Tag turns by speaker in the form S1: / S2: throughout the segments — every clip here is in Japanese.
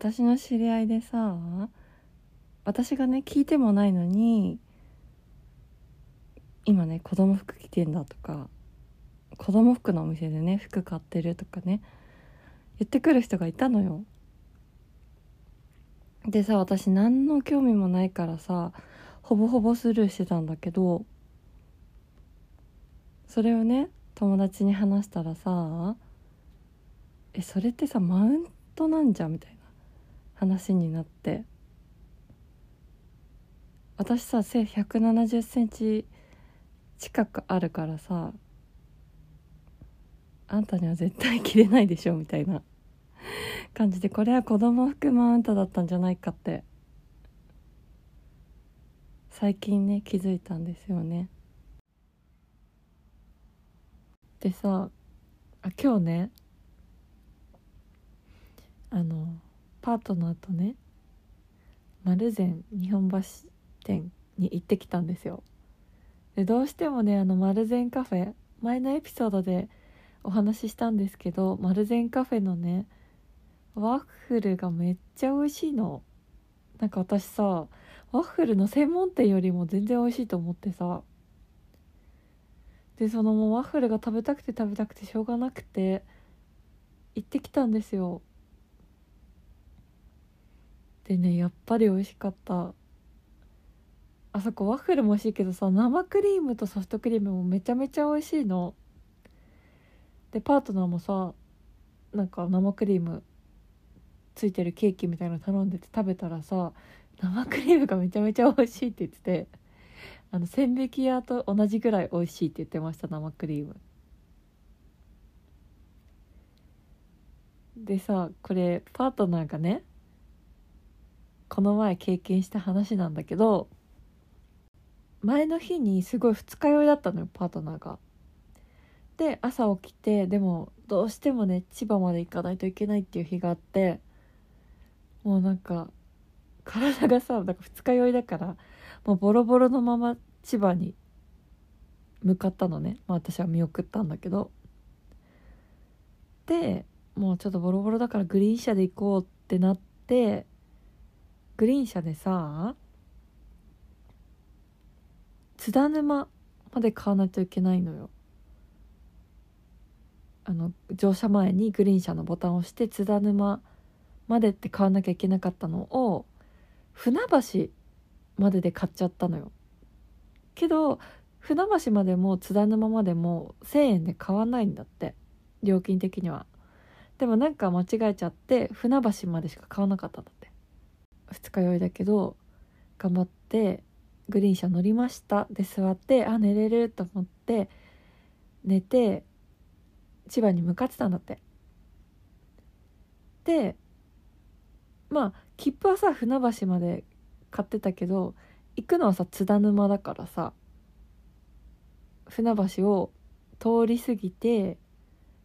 S1: 私の知り合いでさ私がね聞いてもないのに今ね子供服着てんだとか子供服のお店でね服買ってるとかね言ってくる人がいたのよ。でさ私何の興味もないからさほぼほぼスルーしてたんだけどそれをね友達に話したらさ「えそれってさマウントなんじゃ」みたいな。話になって。私さ背1 7 0センチ近くあるからさあんたには絶対着れないでしょみたいな 感じでこれは子供服マウントだったんじゃないかって。最近ね気づいたんですよね。でさあ今日ねあのパートナーとね丸善日本橋店に行ってきたんですよ。でどうしてもねあの丸善カフェ前のエピソードでお話ししたんですけど丸善カフェのねワッフルがめっちゃ美味しいの。なんか私さワッフルの専門店よりも全然美味しいと思ってさ。でそのもうワッフルが食べたくて食べたくてしょうがなくて行ってきたんですよ。でねやっぱり美味しかった。あそこワッフルも美味しいけどさ生クリームとソフトクリームもめちゃめちゃ美味しいの。でパートナーもさなんか生クリームついてるケーキみたいなの頼んでて食べたらさ生クリームがめちゃめちゃ美味しいって言っててあの千匹屋と同じぐらい美味しいって言ってました生クリーム。でさこれパートナーがねこの前経験した話なんだけど前の日にすごい二日酔いだったのよパートナーが。で朝起きてでもどうしてもね千葉まで行かないといけないっていう日があってもうなんか体がさ二日酔いだからもうボロボロのまま千葉に向かったのね、まあ、私は見送ったんだけどでもうちょっとボロボロだからグリーン車で行こうってなってグリーン車でさ津田沼まで買わないといけないのよ。あの乗車前にグリーン車のボタンを押して津田沼までって買わなきゃいけなかったのを船橋までで買っちゃったのよ。けど船橋までも津田沼までも1,000円で買わないんだって。料金的には。でもなんか間違えちゃって船橋までしか買わなかったんだって。二日酔いだけど頑張ってグリーン車乗りました。で座ってあ寝れる。と思って寝て千葉に向かってたんだって。でまあ切符はさ船橋まで買ってたけど行くのはさ津田沼だからさ船橋を通り過ぎて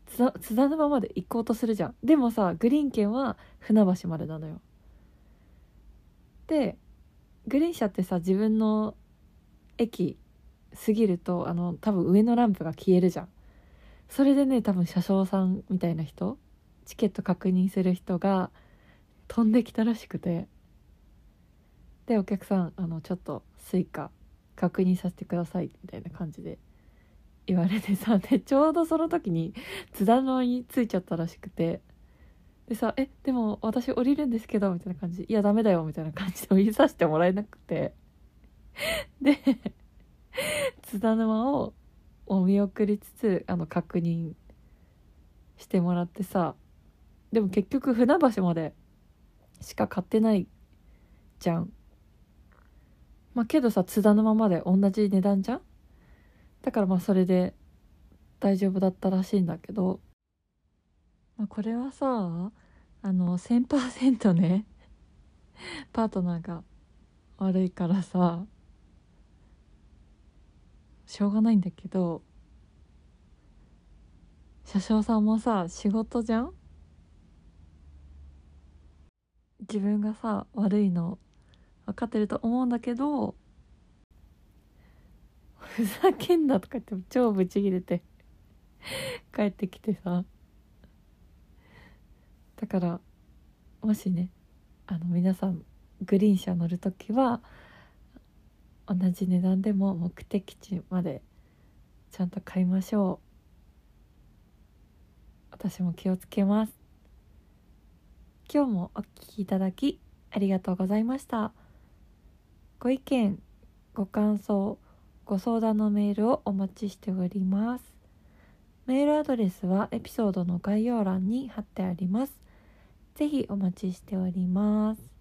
S1: 津田沼まで行こうとするじゃん。でもさグリーン券は船橋までなのよ。でグリーン車ってさ自分の駅過ぎるとあの多分上のランプが消えるじゃん。それでね多分車掌さんみたいな人チケット確認する人が飛んできたらしくて。でお客さんあのちょっと Suica 確認させてくださいみたいな感じで言われてさでちょうどその時に津田野に着いちゃったらしくて。でさ「えでも私降りるんですけど」みたいな感じ「いやダメだよ」みたいな感じで降りさせてもらえなくて。で津田沼をお見送りつつあの確認してもらってさでも結局船橋までしか買ってないじゃん。まあけどさ津田沼まで同じ値段じゃん？だからまあそれで大丈夫だったらしいんだけど。まあ、これはさあの1000%ね パートナーが悪いからさしょうがないんだけど車掌さんもさ仕事じゃん？自分がさ悪いの分かってると思うんだけどふざけんなとか言って超ブチギレて帰ってきてさ。だからもしねあの皆さんグリーン車乗る時は同じ値段でも目的地までちゃんと買いましょう。私も気をつけます。今日もお聞きいただきありがとうございました。ご意見ご感想ご相談のメールをお待ちしております。メールアドレスはエピソードの概要欄に貼ってあります。ぜひお待ちしております。